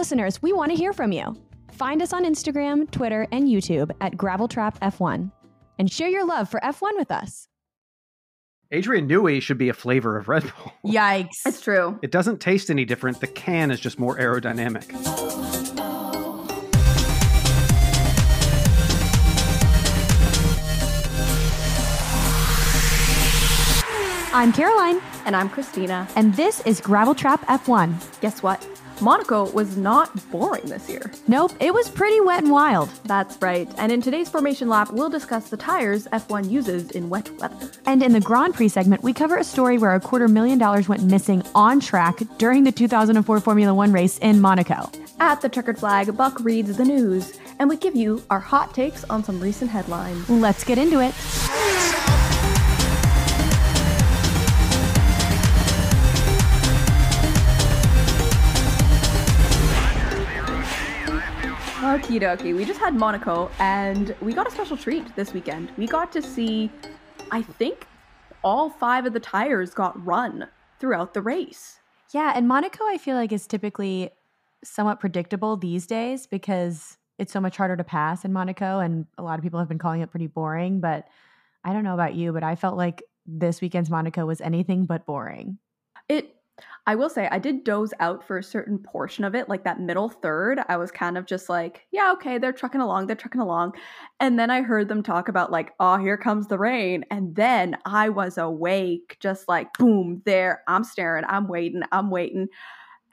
Listeners, we want to hear from you. Find us on Instagram, Twitter, and YouTube at GravelTrapF1 and share your love for F1 with us. Adrian Newey should be a flavor of Red Bull. Yikes. It's true. It doesn't taste any different. The can is just more aerodynamic. I'm Caroline, And I'm Cristina. and this is Gravel Trap F1. Guess what? Monaco was not boring this year. Nope, it was pretty wet and wild. That's right. And in today's Formation Lap, we'll discuss the tires F1 uses in wet weather. And in the Grand Prix segment, we cover a story where a quarter million dollars went missing on track during the 2004 Formula One race in Monaco. At the checkered flag, Buck reads the news, and we give you our hot takes on some recent headlines. Let's get into it. Okie dokie. We just had Monaco, and we got a special treat this weekend. We got to see, I think, all five of the tires got run throughout the race. Yeah, and Monaco, I feel like is typically somewhat predictable these days because it's so much harder to pass in Monaco, and a lot of people have been calling it pretty boring. But I don't know about you, but I felt like this weekend's Monaco was anything but boring. It I will say I did doze out for a certain portion of it, like that middle third. I was kind of just like, yeah, okay, they're trucking along, they're trucking along. And then I heard them talk about like, oh, here comes the rain. And then I was awake, just like boom, there. I'm staring, I'm waiting, I'm waiting.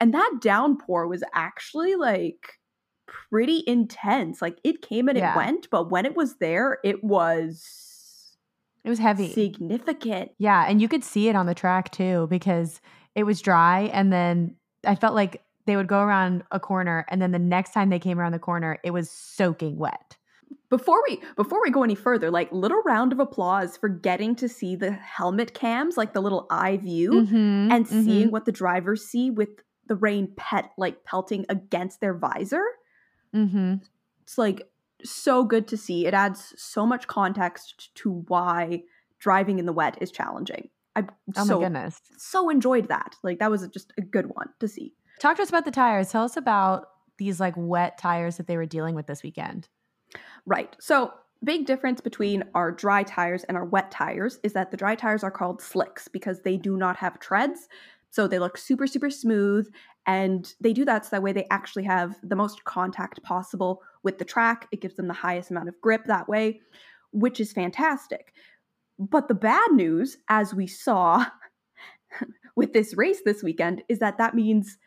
And that downpour was actually like pretty intense. Like it came and Yeah. it went, but when it was there, it was It was heavy. significant. Yeah, and you could see it on the track too because it was dry and then I felt like they would go around a corner and then the next time they came around the corner it was soaking wet. before we before we go any further like little round of applause for getting to see the helmet cams like the little eye view Mhm, and mhm. seeing what the drivers see with the rain pet like pelting against their visor mm-hmm. it's like so good to see it adds so much context to why driving in the wet is challenging i Oh so my goodness. so enjoyed that like that was just a good one to see Talk to us about the tires. Tell us about these like wet tires that they were dealing with this weekend. Right. So, big difference between our dry tires and our wet tires is that the dry tires are called slicks because they do not have treads. So, they look super, super smooth. And they do that so that way they actually have the most contact possible with the track. It gives them the highest amount of grip that way, which is fantastic. But the bad news, as we saw with this race this weekend, is that that means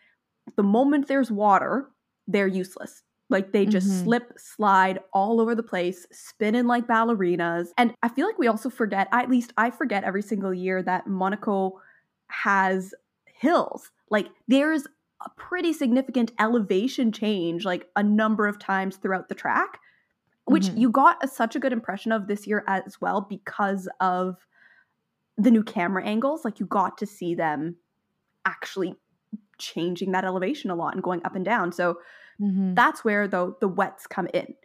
the moment there's water, they're useless. Like they just Mhm. slip, slide all over the place, spinning like ballerinas. And I feel like we also forget, at least I forget every single year, that Monaco has hills. Like there's a pretty significant elevation change, like a number of times throughout the track, which Mhm. you got a, such a good impression of this year as well because of the new camera angles. Like you got to see them actually changing that elevation a lot and going up and down. So Mhm. that's where though the wets come in.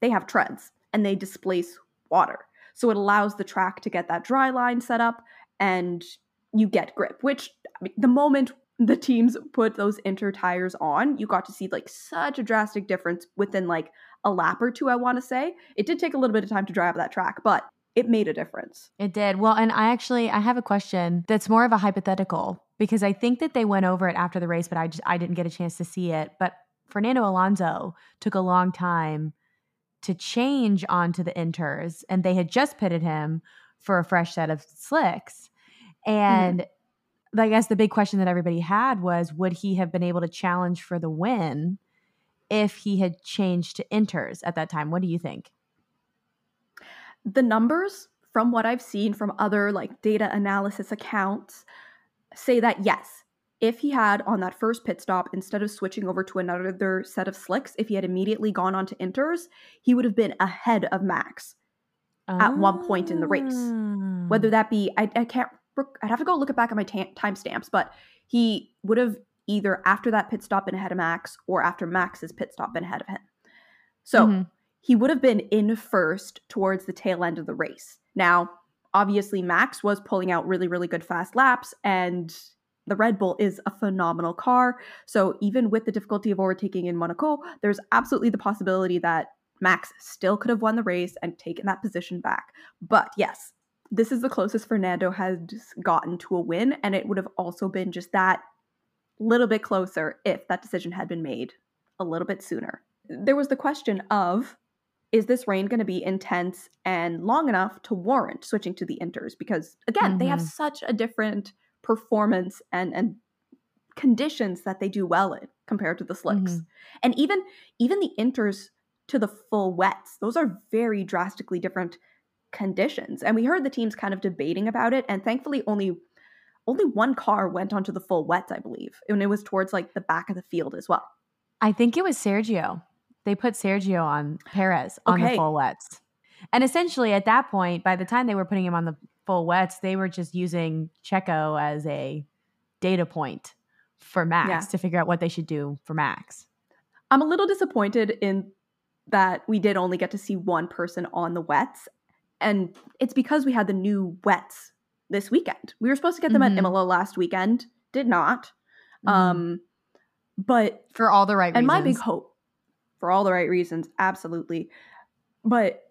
They have treads and they displace water. So it allows the track to get that dry line set up and you get grip, which I mean, the moment the teams put those inter tires on, you got to see like such a drastic difference within like a lap or two, I want to say. It did take a little bit of time to dry up that track, but it made a difference. It did. Well, and I actually I have a question that's more of a hypothetical because I think that they went over it after the race, but I just I didn't get a chance to see it. But Fernando Alonso took a long time to change onto the inters, and they had just pitted him for a fresh set of slicks. Mm-hmm. And I guess the big question that everybody had was would he have been able to challenge for the win if he had changed to inters at that time? What do you think? the numbers from what I've seen from other like data analysis accounts say that yes, if he had on that first pit stop, instead of switching over to another set of slicks, if he had immediately gone on to inters, he would have been ahead of Max. At one point in the race. Whether oh. that be, I, I can't, I'd have to go look it back at my ta- timestamps, but he would have either after that pit stop been ahead of Max or after Max's pit stop been ahead of him. So Mhm. he would have been in first towards the tail end of the race. Now, obviously, Max was pulling out really, really good fast laps, and the Red Bull is a phenomenal car. So even with the difficulty of overtaking in Monaco, there's absolutely the possibility that Max still could have won the race and taken that position back. But yes, this is the closest Fernando has gotten to a win, and it would have also been just that little bit closer if that decision had been made a little bit sooner. There was the question of is this rain going to be intense and long enough to warrant switching to the inters? Because again, mm-hmm. they have mm-hmm. such a different performance and and conditions that they do well in compared to the slicks. Mm-hmm. And even even the inters to the full wets, those are very drastically different conditions. And we heard the teams kind of debating about it and thankfully only only one car went onto the full wets, I believe. And it was towards like the back of the field as well. I think it was Sergio. They put Sergio on Perez on okay. the full wets. And essentially at that point, by the time they were putting him on the full wets, they were just using Checo as a data point for Max yeah. to figure out what they should do for Max. I'm a little disappointed in that we did only get to see one person on the wets. And it's because we had the new wets this weekend. We were supposed to get them mm-hmm. at Imola last weekend, did not. Mm-hmm. Um, but for all the right and reasons. my big hope for all the right reasons, absolutely. But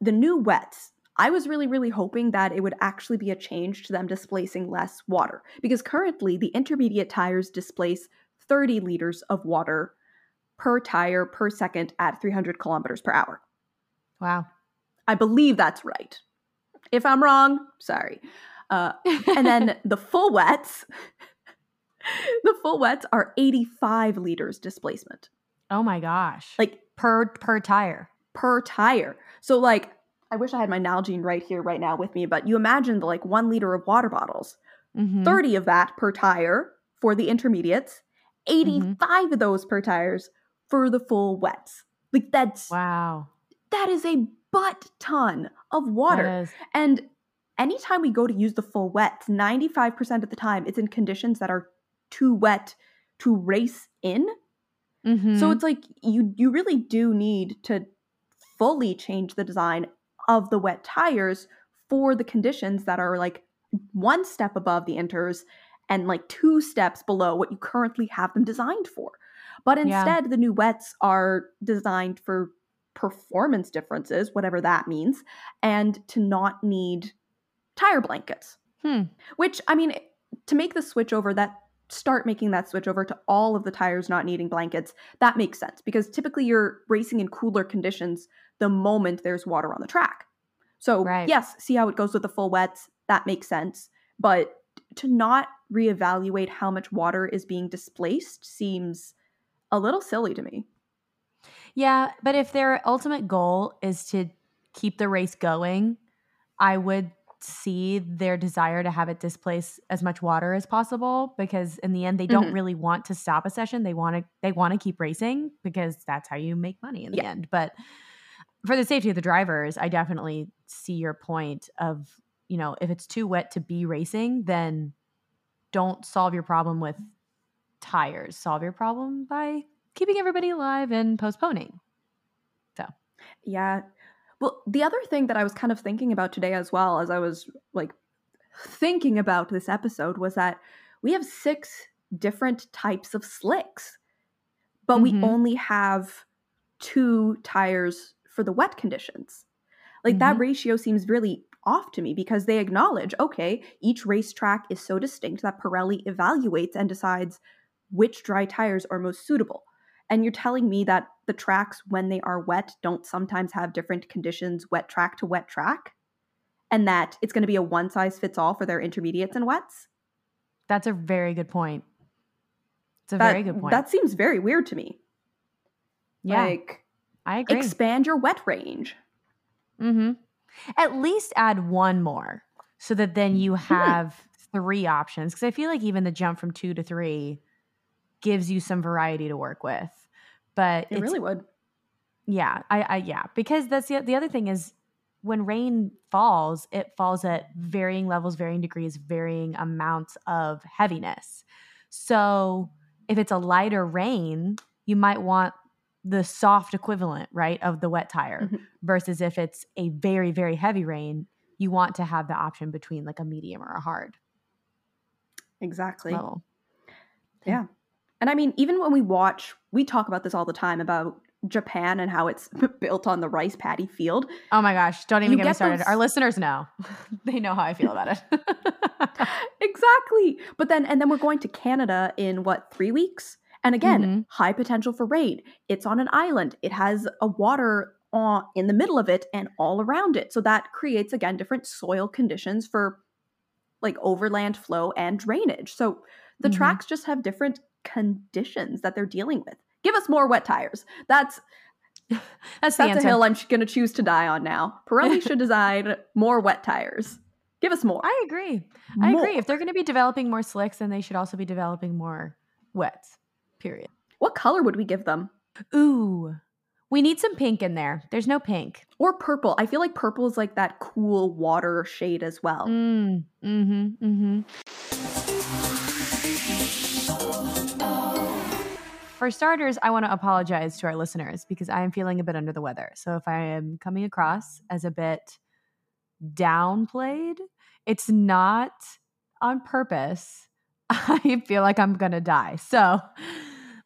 the new wets, I was really, really hoping that it would actually be a change to them displacing less water because currently the intermediate tires displace 30 liters of water per tire per second at 300 kilometers per hour. Wow. I believe that's right. If I'm wrong, sorry. Uh, and then the full wets, the full wets are 85 liters displacement. Oh my gosh. Like per per tire. Per tire. So like I wish I had my Nalgene right here right now with me, but you imagine the like 1 liter of water bottles. Mm-hmm. 30 of that per tire for the intermediates, 85 mm-hmm. of those per tires for the full wets. Like that's Wow. That is a butt ton of water. And anytime we go to use the full wets, 95% of the time it's in conditions that are too wet to race in Mm-hmm. So it's like you you really do need to fully change the design of the wet tires for the conditions that are like one step above the inters and like two steps below what you currently have them designed for. But instead, yeah. the new wets are designed for performance differences, whatever that means, and to not need tire blankets. Hmm. Which, I mean, to make the switch over, that start making that switch over to all of the tires not needing blankets, that makes sense because typically you're racing in cooler conditions the moment there's water on the track. So, right. yes, see how it goes with the full wets, that makes sense. But to not reevaluate how much water is being displaced seems a little silly to me. Yeah, but if their ultimate goal is to keep the race going, I would see their desire to have it displace as much water as possible because in the end they don't mm-hmm. really want to stop a session they want to they want to keep racing because that's how you make money in the yeah. end but for the safety of the drivers i definitely see your point of you know if it's too wet to be racing then don't solve your problem with tires solve your problem by keeping everybody alive and postponing so yeah well, the other thing that I was kind of thinking about today as well as I was like thinking about this episode was that we have six different types of slicks, but mm-hmm. we only have two tires for the wet conditions. Like mm-hmm. that ratio seems really off to me because they acknowledge okay, each racetrack is so distinct that Pirelli evaluates and decides which dry tires are most suitable. And you're telling me that the tracks, when they are wet, don't sometimes have different conditions, wet track to wet track? And that it's going to be a one size fits all for their intermediates and wets? That's a very good point. It's a that, very good point. That seems very weird to me. Yeah. Like, I agree. Expand your wet range. Mm-hmm. At least add one more so that then you have three options. Because I feel like even the jump from two to three gives you some variety to work with but it really would. Yeah, I, I yeah, because that's the the other thing is when rain falls, it falls at varying levels, varying degrees, varying amounts of heaviness. So if it's a lighter rain, you might want the soft equivalent, right, of the wet tire, mm-hmm. versus if it's a very, very heavy rain, you want to have the option between like a medium or a hard. Exactly. level. Yeah. And I mean, even when we watch, we talk about this all the time about Japan and how it's built on the rice paddy field. Oh my gosh, don't even You get me started. those- Our listeners know. they know how I feel about it. exactly. But then, and then we're going to Canada in what, three weeks? And again, Mhm. high potential for rain. It's on an island. It has a water on, in the middle of it and all around it. So that creates, again, different soil conditions for like overland flow and drainage. So the Mhm. tracks just have different conditions that they're dealing with. Give us more wet tires. That's That's the that's a hill I'm going to choose to die on now. Pirelli should design more wet tires. Give us more. I agree. I agree. If they're going to be developing more slicks, then they should also be developing more wets. Period. What color would we give them? Ooh, we need some pink in there. There's no pink. Or purple. I feel like purple is like that cool water shade as well. Mm, mm-hmm, mm-hmm. For starters, I want to apologize to our listeners because I am feeling a bit under the weather. So if I am coming across as a bit downplayed, it's not on purpose. I feel like I'm going to die. So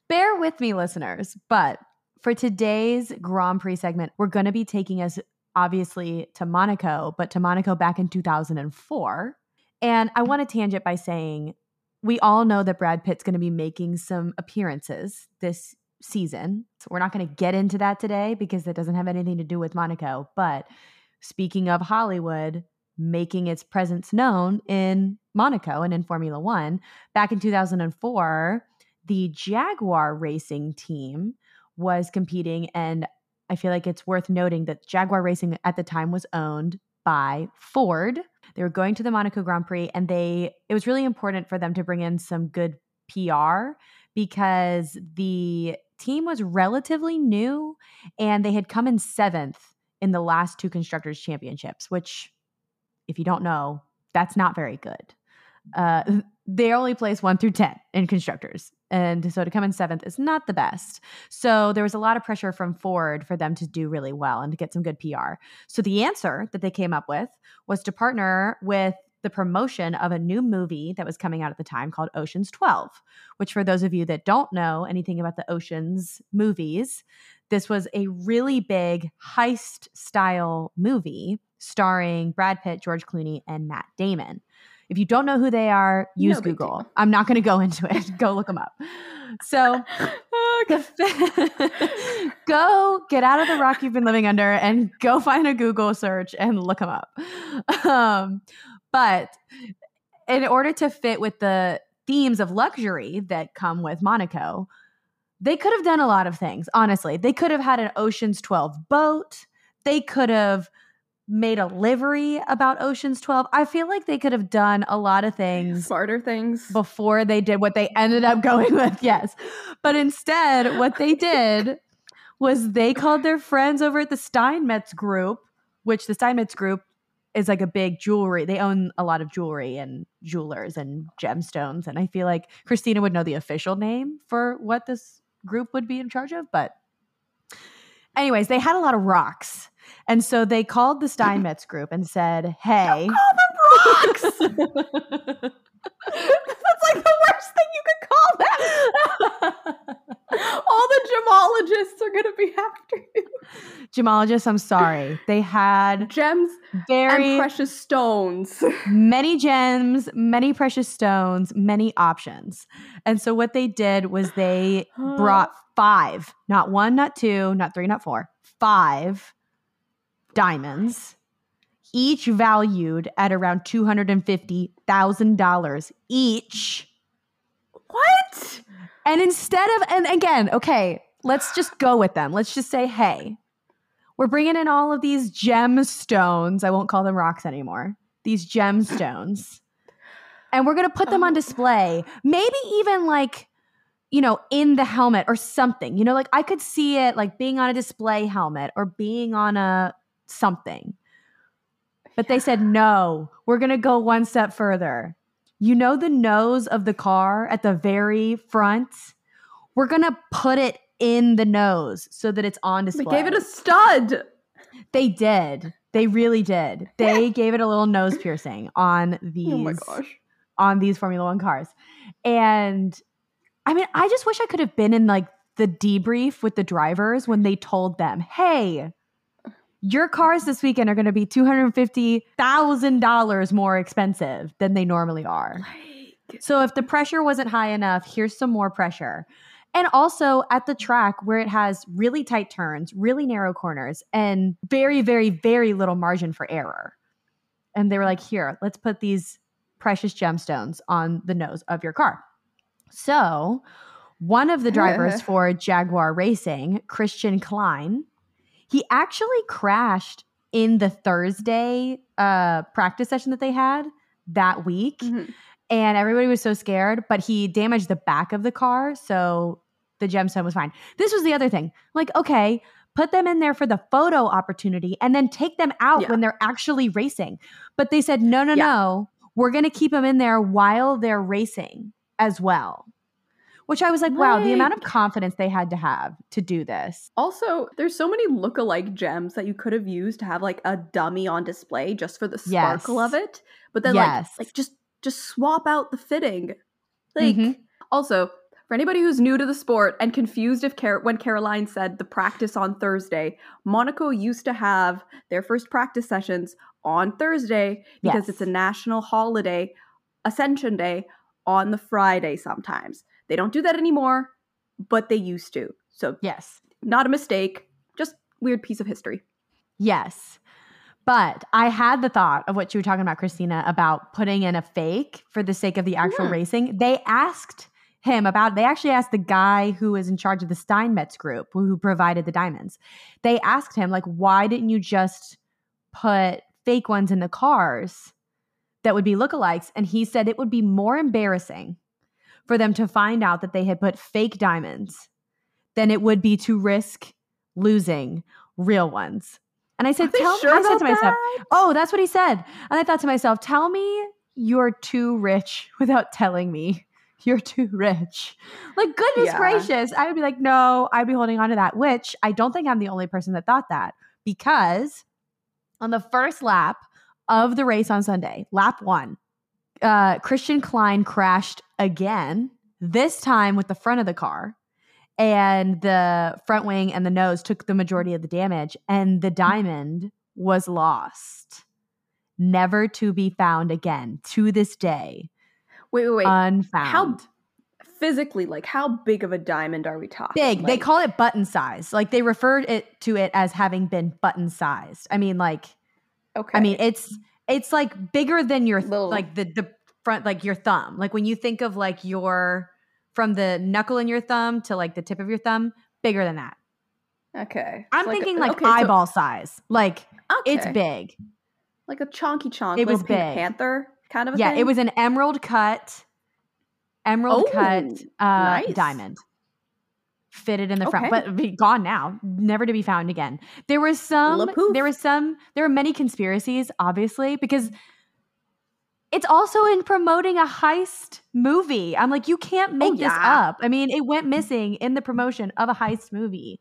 bear with me, listeners. But for today's Grand Prix segment, we're going to be taking us obviously to Monaco, but to Monaco back in 2004. And I want to tangent by saying we all know that Brad Pitt's going to be making some appearances this season. So we're not going to get into that today because that doesn't have anything to do with Monaco. But speaking of Hollywood making its presence known in Monaco and in Formula One, back in 2004, the Jaguar racing team was competing. And I feel like it's worth noting that Jaguar Racing at the time was owned by Ford. They were going to the Monaco Grand Prix and they it was really important for them to bring in some good PR because the team was relatively new and they had come in 7th in the last two constructors championships, which if you don't know, that's not very good. Uh, they only place one through 10 in constructors. And so to come in seventh is not the best. So there was a lot of pressure from Ford for them to do really well and to get some good PR. So the answer that they came up with was to partner with the promotion of a new movie that was coming out at the time called Ocean's 12, which, for those of you that don't know anything about the Ocean's movies, this was a really big heist style movie starring Brad Pitt, George Clooney, and Matt Damon. If you don't know who they are, use No Google. deal. I'm not going to go into it. go look them up. So, go get out of the rock you've been living under and go find a Google search and look them up. Um, but in order to fit with the themes of luxury that come with Monaco, they could have done a lot of things, honestly. They could have had an Ocean's 12 boat. They could have made a livery about Ocean's 12. I feel like they could have done a lot of things Smarter things. before they did what they ended up going with. Yes. But instead, what they did was they called their friends over at the Steinmetz group, which the Steinmetz group is like a big jewelry. They own a lot of jewelry and jewelers and gemstones. And I feel like Cristina would know the official name for what this group would be in charge of. But, anyways, they had a lot of rocks. And so they called the Steinmetz group and said, Hey, rocks. That's like the worst thing you could call them. All the gemologists are going to be after you. gemologists, I'm sorry. They had Gems very precious stones. many gems, many precious stones, many options. And so what they did was they brought five, not one, not two, not three, not four, five diamonds, each valued at around $250,000 each. What? And instead of, and again, okay, let's just go with them. Let's just say, hey, we're bringing in all of these gemstones. I won't call them rocks anymore. These gemstones. And we're going to put them on Oh. display. Maybe even like, you know, in the helmet or something. You know, like I could see it like being on a display helmet or being on a something. But they said, no, we're going to go one step further. You know, the nose of the car at the very front? We're going to put it in the nose so that it's on display. They gave it a stud. They did. They really did. They gave it a little nose piercing on these Oh my gosh. on these Formula One cars. And I mean, I just wish I could have been in like the debrief with the drivers when they told them, hey, your cars this weekend are going to be $250,000 more expensive than they normally are. Like, So if the pressure wasn't high enough, here's some more pressure. And also at the track where it has really tight turns, really narrow corners, and very, very, very little margin for error. And they were like, here, let's put these precious gemstones on the nose of your car. So one of the drivers for Jaguar Racing, Christian Klein, he actually crashed in the Thursday uh, practice session that they had that week mhm. and everybody was so scared but he damaged the back of the car so the gemstone was fine this was the other thing like okay put them in there for the photo opportunity and then take them out Yeah. when they're actually racing but they said no no Yeah. no we're going to keep them in there while they're racing as well which i was like wow the amount of confidence they had to have to do this Also, there's so many look-alike gems that you could have used to have like a dummy on display just for the sparkle Yes. of it. But then Yes. like like just just swap out the fitting. Like Mhm. also for anybody who's new to the sport and confused if Car- when Caroline said the practice on Thursday, Monaco used to have their first practice sessions on Thursday because Yes. it's a national holiday, Ascension Day, on the Friday sometimes. They don't do that anymore, but they used to. So yes not a mistake, just weird piece of history. Yes. But I had the thought of what you were talking about, Cristina, about putting in a fake for the sake of the actual Hmm. racing. They asked him about, they actually asked the guy who is in charge of the Steinmetz group, who provided the diamonds. They asked him, like, why didn't you just put fake ones in the cars that would be lookalikes? And he said it would be more embarrassing for them to find out that they had put fake diamonds than it would be to risk losing real ones. And I said, tell sure I said to myself, that? oh, that's what he said. And I thought to myself, tell me you're too rich without telling me you're too rich. Like, goodness Yeah. gracious. I would be like, no, I'd be holding on to that, which I don't think I'm the only person that thought that because on the first lap of the race on Sunday, lap one, uh, Christian Klein crashed again, this time with the front of the car. And the front wing and the nose took the majority of the damage, and the diamond was lost, never to be found again to this day, Wait, wait, wait. unfound. how physically, like, how big of a diamond are we talking? big? they call it button size. Like they referred it to it as having been button sized. I mean, like Okay. I mean, it's it's like bigger than your Little- like the the front like your thumb. Like when you think of like your from the knuckle in your thumb to like the tip of your thumb, bigger than that. okay. I'm So thinking like okay, so- eyeball size. Like it's big. like a chonky chonk. It was big. Panther kind of. A Yeah, thing? it was an emerald cut, emerald cut Oh, uh, nice. diamond fitted in the front, Okay. but be gone now, never to be found again. There was some, there was some, there were many conspiracies, obviously, because it's also in promoting a heist movie. I'm like, you can't make this Oh, yeah. up. I mean, it went missing in the promotion of a heist movie,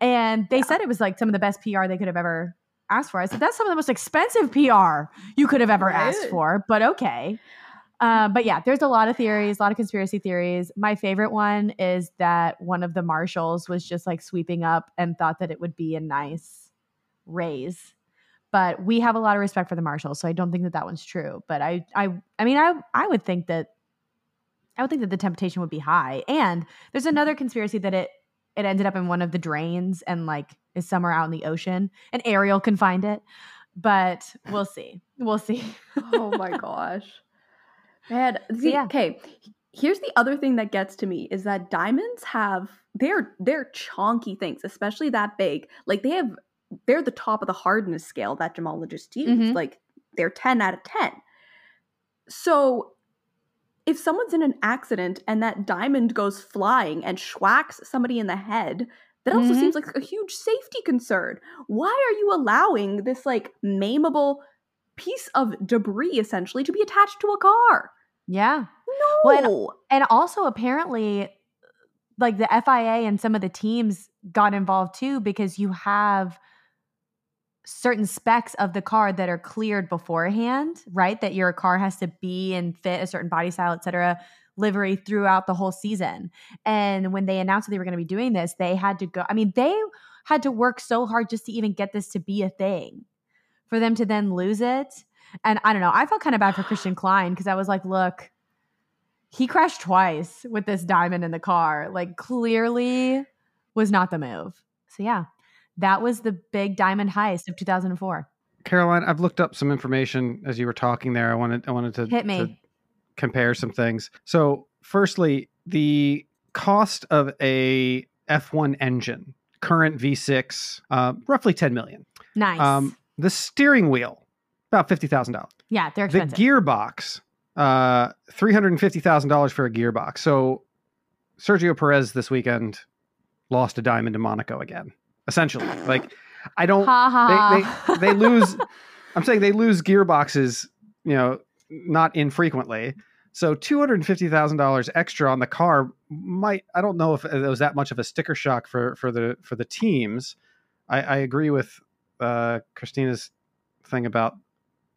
and they Yeah. said it was like some of the best PR they could have ever asked for. I said that's some of the most expensive PR you could have ever asked for, but okay. Uh, but yeah, there's a lot of theories, a lot of conspiracy theories. My favorite one is that one of the marshals was just like sweeping up and thought that it would be a nice raise. But we have a lot of respect for the marshals, so I don't think that that one's true. But I, I, I mean, I, I would think that, I would think that the temptation would be high. And there's another conspiracy that it, it ended up in one of the drains and like is somewhere out in the ocean, and Ariel can find it. But we'll see. We'll see. oh my gosh. Man, see, yeah. okay. Here's the other thing that gets to me is that diamonds have they're they're chonky things, especially that big. Like they have they're the top of the hardness scale that gemologists use. Mhm. Like they're 10 out of 10. So if someone's in an accident and that diamond goes flying and schwacks somebody in the head, that also Mhm. seems like a huge safety concern. Why are you allowing this like maimable piece of debris essentially to be attached to a car? Yeah. No. Well, And also, apparently, like the FIA and some of the teams got involved too because you have certain specs of the car that are cleared beforehand, right? That your car has to be and fit a certain body style, et cetera, livery throughout the whole season. And when they announced that they were going to be doing this, they had to go. I mean, they had to work so hard just to even get this to be a thing for them to then lose it. And I don't know, I felt kind of bad for Christian Klein because I was like, look, he crashed twice with this diamond in the car. Like, clearly was not the move. So, yeah, that was the big diamond heist of 2004. Caroline, I've looked up some information as you were talking there. I wanted I wanted to hit me. To compare some things. So, firstly, the cost of a F1 engine, current V6, uh, roughly 10 million. Nice. Um, the steering wheel, about fifty thousand dollars. Yeah, they're expensive. The gearbox, uh, three hundred and fifty thousand dollars for a gearbox. So Sergio Perez this weekend lost a diamond in Monaco again. Essentially, like I don't. they, they, they lose. I'm saying they lose gearboxes. You know, not infrequently. So two hundred fifty thousand dollars extra on the car might. I don't know if it was that much of a sticker shock for for the for the teams. I, I agree with uh, Cristina's thing about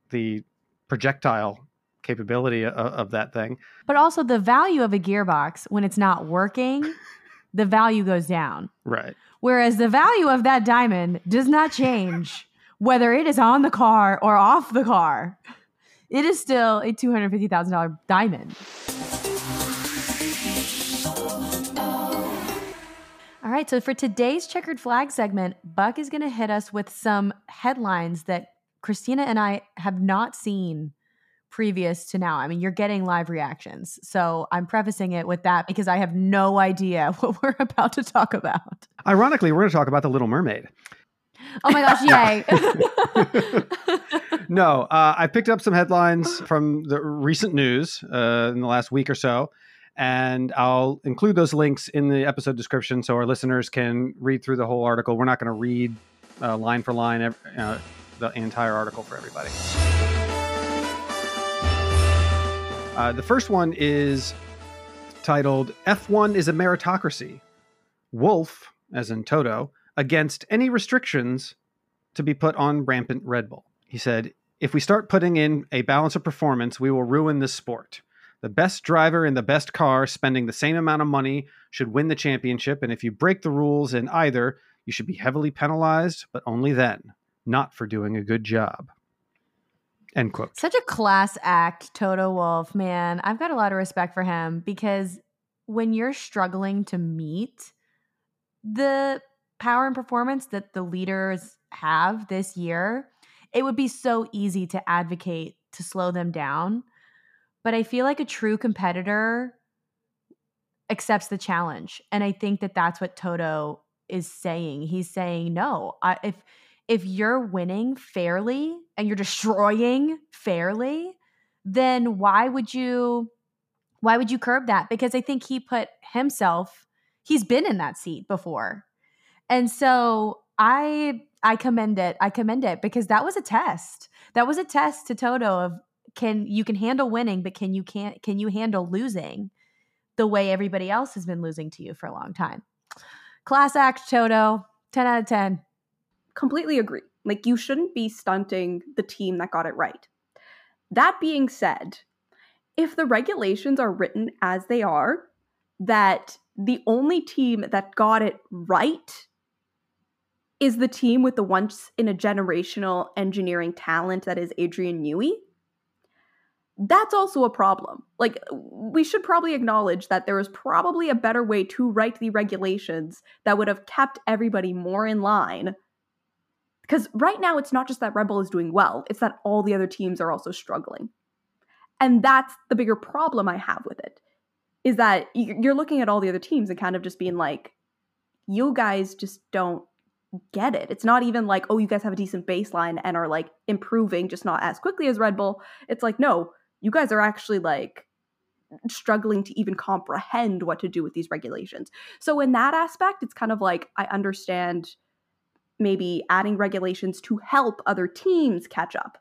the projectile capability of, of, that thing. But also the value of a gearbox when it's not working, the value goes down. Right. Whereas the value of that diamond does not change whether it is on the car or off the car. It is still a $250,000 diamond. All right, so for today's checkered flag segment, Buck is going to hit us with some headlines that Cristina and I have not seen previous to now. I mean, you're getting live reactions. So I'm prefacing it with that because I have no idea what we're about to talk about. Ironically, we're going to talk about The Little Mermaid. Oh my gosh, yay. no, uh, I picked up some headlines from the recent news uh, in the last week or so and I'll include those links in the episode description so our listeners can read through the whole article. We're not going to read uh, line for line uh, the entire article for everybody. Uh, the first one is titled F1 is a Meritocracy. Wolff, as in Toto, against any restrictions to be put on rampant Red Bull. He said, If we start putting in a balance of performance, we will ruin this sport. The best driver in the best car spending the same amount of money should win the championship, and if you break the rules in either, you should be heavily penalized, but only then, not for doing a good job. End quote. Such a class act, Toto Wolff, man. I've got a lot of respect for him because when you're struggling to meet the power and performance that the leaders have this year, it would be so easy to advocate to slow them down but I feel like a true competitor accepts the challenge. And I think that that's what Toto is saying. He's saying, no, I, if if you're winning fairly and you're destroying fairly, then why would you why would you curb that? Because I think he put himself he's been in that seat before. And so I I commend it. I commend it because that was a test. That was a test to Toto of can you can handle winning, but can you can't can you handle losing the way everybody else has been losing to you for a long time? Class act, Toto. 10 out of 10. Completely agree. Like you shouldn't be stunting the team that got it right. That being said, if the regulations are written as they are, that the only team that got it right is the team with the once in a generational engineering talent that is Adrian Newey, that's also a problem. Like, we should probably acknowledge that there is probably a better way to write the regulations that would have kept everybody more in line. Because right now, it's not just that Red Bull is doing well, it's that all the other teams are also struggling. And that's the bigger problem I have with it is that you're looking at all the other teams and kind of just being like, you guys just don't get it. It's not even like, oh, you guys have a decent baseline and are like improving, just not as quickly as Red Bull. It's like, no, you guys are actually like struggling to even comprehend what to do with these regulations. So in that aspect, it's kind of like I understand maybe adding regulations to help other teams catch up,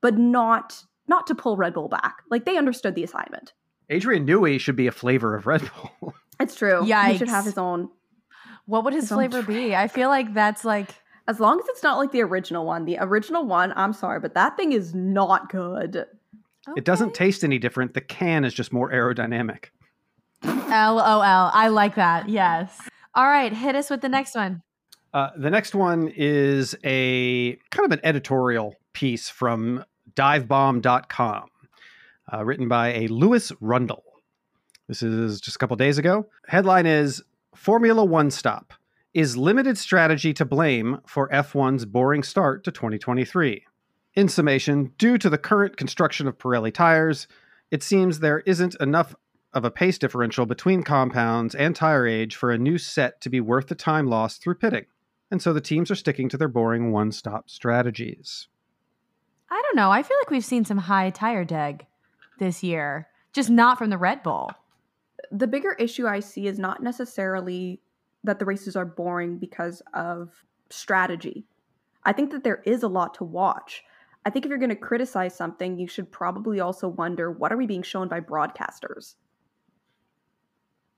but not not to pull Red Bull back. Like they understood the assignment. Adrian Newey should be a flavor of Red Bull. It's true. Yeah, he should have his own. What would his, his flavor be? I feel like that's like As long as it's not like the original one. The original one, I'm sorry, but that thing is not good. Okay. It doesn't taste any different. The can is just more aerodynamic. LOL. I like that. Yes. All right, hit us with the next one. Uh, the next one is a kind of an editorial piece from divebomb.com, uh, written by a Lewis Rundle. This is just a couple days ago. Headline is Formula One Stop. Is limited strategy to blame for F1's boring start to 2023? In summation, due to the current construction of Pirelli tires, it seems there isn't enough of a pace differential between compounds and tire age for a new set to be worth the time lost through pitting. And so the teams are sticking to their boring one stop strategies. I don't know. I feel like we've seen some high tire deg this year, just not from the Red Bull. The bigger issue I see is not necessarily that the races are boring because of strategy. I think that there is a lot to watch. I think if you're going to criticize something, you should probably also wonder what are we being shown by broadcasters?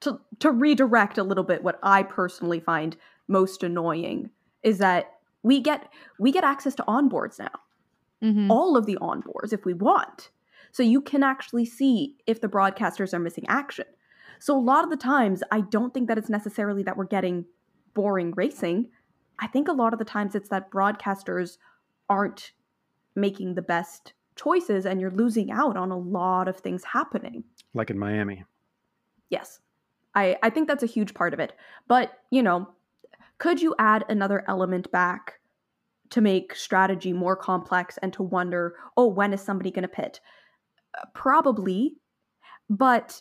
To to redirect a little bit what I personally find most annoying is that we get we get access to onboards now. Mm-hmm. All of the onboards if we want. So you can actually see if the broadcasters are missing action. So a lot of the times, I don't think that it's necessarily that we're getting boring racing. I think a lot of the times it's that broadcasters aren't making the best choices and you're losing out on a lot of things happening. Like in Miami. Yes. I, I think that's a huge part of it. But, you know, could you add another element back to make strategy more complex and to wonder, oh, when is somebody going to pit? Uh, probably. But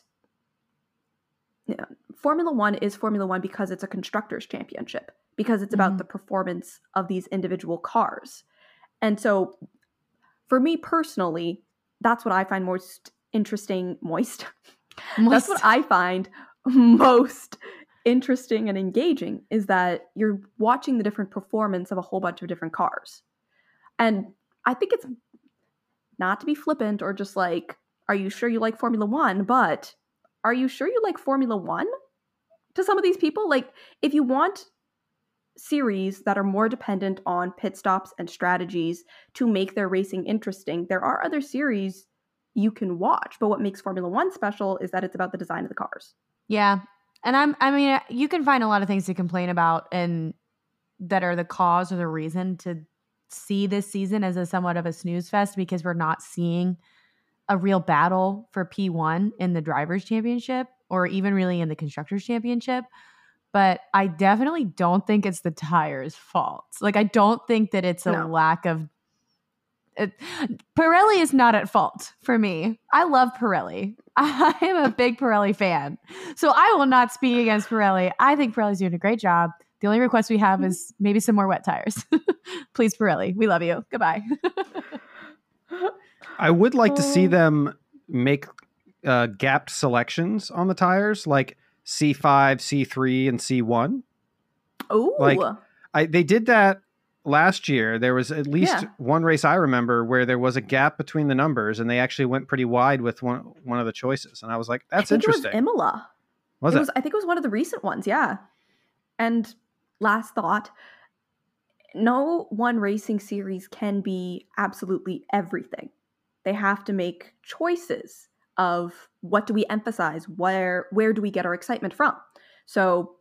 Formula One is Formula One because it's a constructors championship, because it's about mm-hmm. the performance of these individual cars. And so, for me personally, that's what I find most interesting. Moist. moist. that's what I find most interesting and engaging is that you're watching the different performance of a whole bunch of different cars. And I think it's not to be flippant or just like, are you sure you like Formula One? But are you sure you like Formula One? To some of these people, like if you want series that are more dependent on pit stops and strategies to make their racing interesting, there are other series you can watch. But what makes Formula One special is that it's about the design of the cars. Yeah. And I'm I mean, you can find a lot of things to complain about and that are the cause or the reason to see this season as a somewhat of a snooze fest because we're not seeing a real battle for P1 in the drivers championship or even really in the constructors championship but I definitely don't think it's the tires' fault. Like I don't think that it's a no. lack of it, Pirelli is not at fault for me. I love Pirelli. I am a big Pirelli fan. So I will not speak against Pirelli. I think Pirelli's doing a great job. The only request we have is maybe some more wet tires. Please, Pirelli. We love you. Goodbye. I would like to see oh. them make uh, gapped selections on the tires, like C5, C3, and C1. Oh, like I they did that last year. There was at least yeah. one race I remember where there was a gap between the numbers, and they actually went pretty wide with one one of the choices. And I was like, "That's interesting." It was Imola. Was it, it? Was, I think it was one of the recent ones. Yeah. And last thought, no one racing series can be absolutely everything they have to make choices of what do we emphasize where where do we get our excitement from so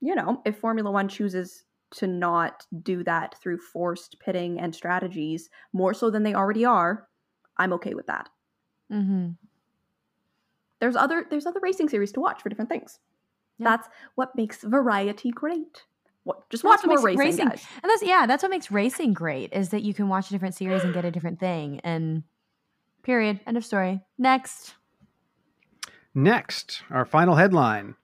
you know if formula 1 chooses to not do that through forced pitting and strategies more so than they already are i'm okay with that mm-hmm. there's other there's other racing series to watch for different things yeah. that's what makes variety great What, just watch more racing, racing, guys. And that's yeah, that's what makes racing great is that you can watch a different series and get a different thing. And period. End of story. Next. Next, our final headline.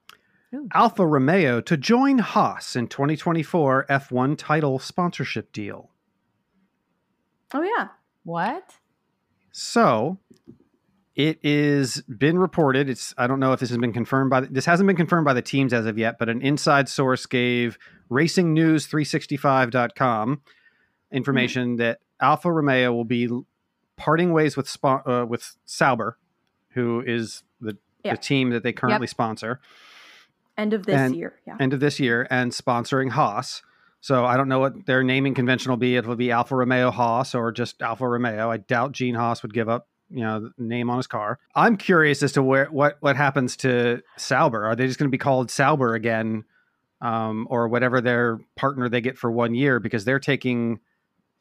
Ooh. Alfa Romeo to join Haas in 2024 F1 title sponsorship deal. Oh yeah. What? So, it is been reported. It's I don't know if this has been confirmed by the, this hasn't been confirmed by the teams as of yet, but an inside source gave RacingNews365.com information mm-hmm. that Alfa Romeo will be parting ways with uh, with Sauber, who is the yeah. the team that they currently yep. sponsor. End of this and, year, yeah. End of this year, and sponsoring Haas. So I don't know what their naming convention will be. It'll be Alfa Romeo Haas or just Alfa Romeo. I doubt Gene Haas would give up, you know, name on his car. I'm curious as to where what what happens to Sauber. Are they just going to be called Sauber again, um, or whatever their partner they get for one year? Because they're taking,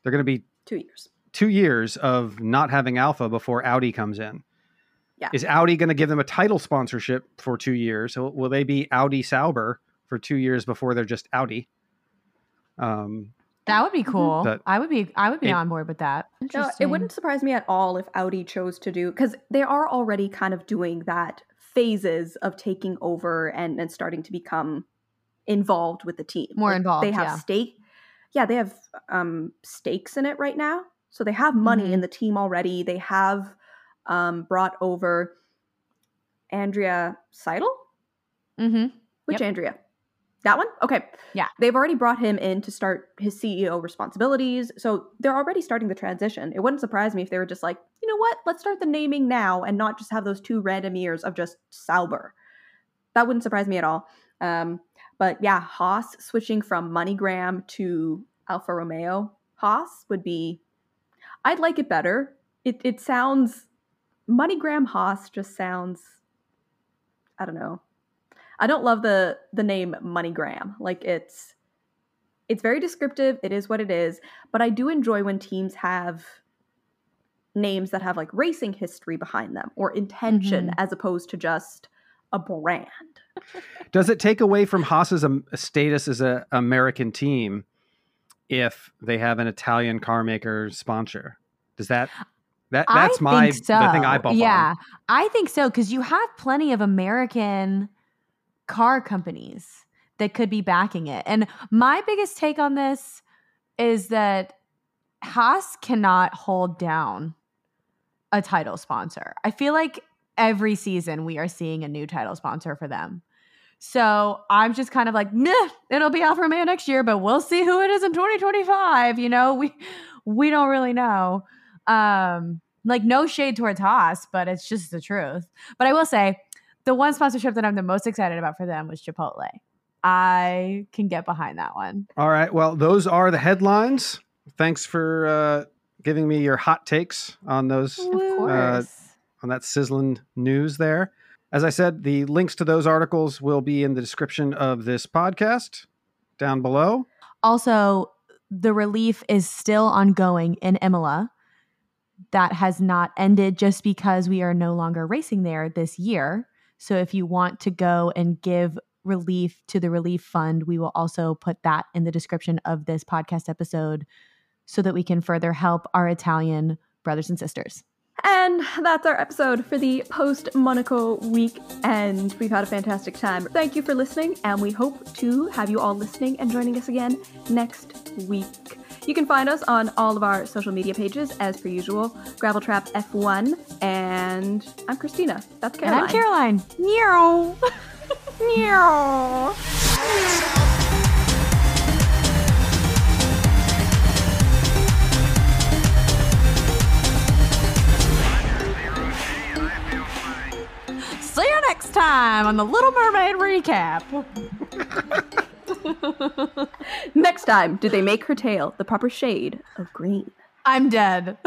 they're going to be two years, two years of not having Alfa before Audi comes in. Yeah. Is Audi going to give them a title sponsorship for two years? So will they be Audi Sauber for two years before they're just Audi? Um, that would be mm-hmm. cool. That, I would be I would be it, on board with that. No, it wouldn't surprise me at all if Audi chose to do because they are already kind of doing that phases of taking over and, and starting to become involved with the team. More like involved. They have yeah. stake. Yeah, they have um, stakes in it right now. So they have money mm-hmm. in the team already. They have um, brought over Andrea Seidl. Mm-hmm. Which yep. Andrea? That one? Okay. Yeah. They've already brought him in to start his CEO responsibilities. So they're already starting the transition. It wouldn't surprise me if they were just like, you know what? Let's start the naming now and not just have those two random years of just Sauber. That wouldn't surprise me at all. Um, but yeah, Haas switching from MoneyGram to Alfa Romeo Haas would be, I'd like it better. It, it sounds, MoneyGram Haas just sounds, I don't know I don't love the the name MoneyGram. Like it's it's very descriptive. It is what it is, but I do enjoy when teams have names that have like racing history behind them or intention mm-hmm. as opposed to just a brand. Does it take away from Haas's um, status as an American team if they have an Italian car maker sponsor? Does that that that's my so. the thing I bump Yeah, on. I think so because you have plenty of American car companies that could be backing it. And my biggest take on this is that Haas cannot hold down a title sponsor. I feel like every season we are seeing a new title sponsor for them. So I'm just kind of like, meh, it'll be Alfa Romeo next year, but we'll see who it is in 2025. You know, we we don't really know. Um, like no shade towards Haas, but it's just the truth. But I will say, the one sponsorship that I'm the most excited about for them was Chipotle. I can get behind that one. All right. Well, those are the headlines. Thanks for uh, giving me your hot takes on those. Uh, on that sizzling news there. As I said, the links to those articles will be in the description of this podcast down below. Also, the relief is still ongoing in Imola. That has not ended just because we are no longer racing there this year. So if you want to go and give relief to the relief fund, we will also put that in the description of this podcast episode so that we can further help our Italian brothers and sisters. And that's our episode for the post Monaco week. And we've had a fantastic time. Thank you for listening, and we hope to have you all listening and joining us again next week. You can find us on all of our social media pages as per usual. Gravel Trap F1, and I'm Cristina. That's Caroline. And I'm Caroline. Meow. Meow. See you next time on the Little Mermaid recap. Next time, do they make her tail the proper shade of green? I'm dead.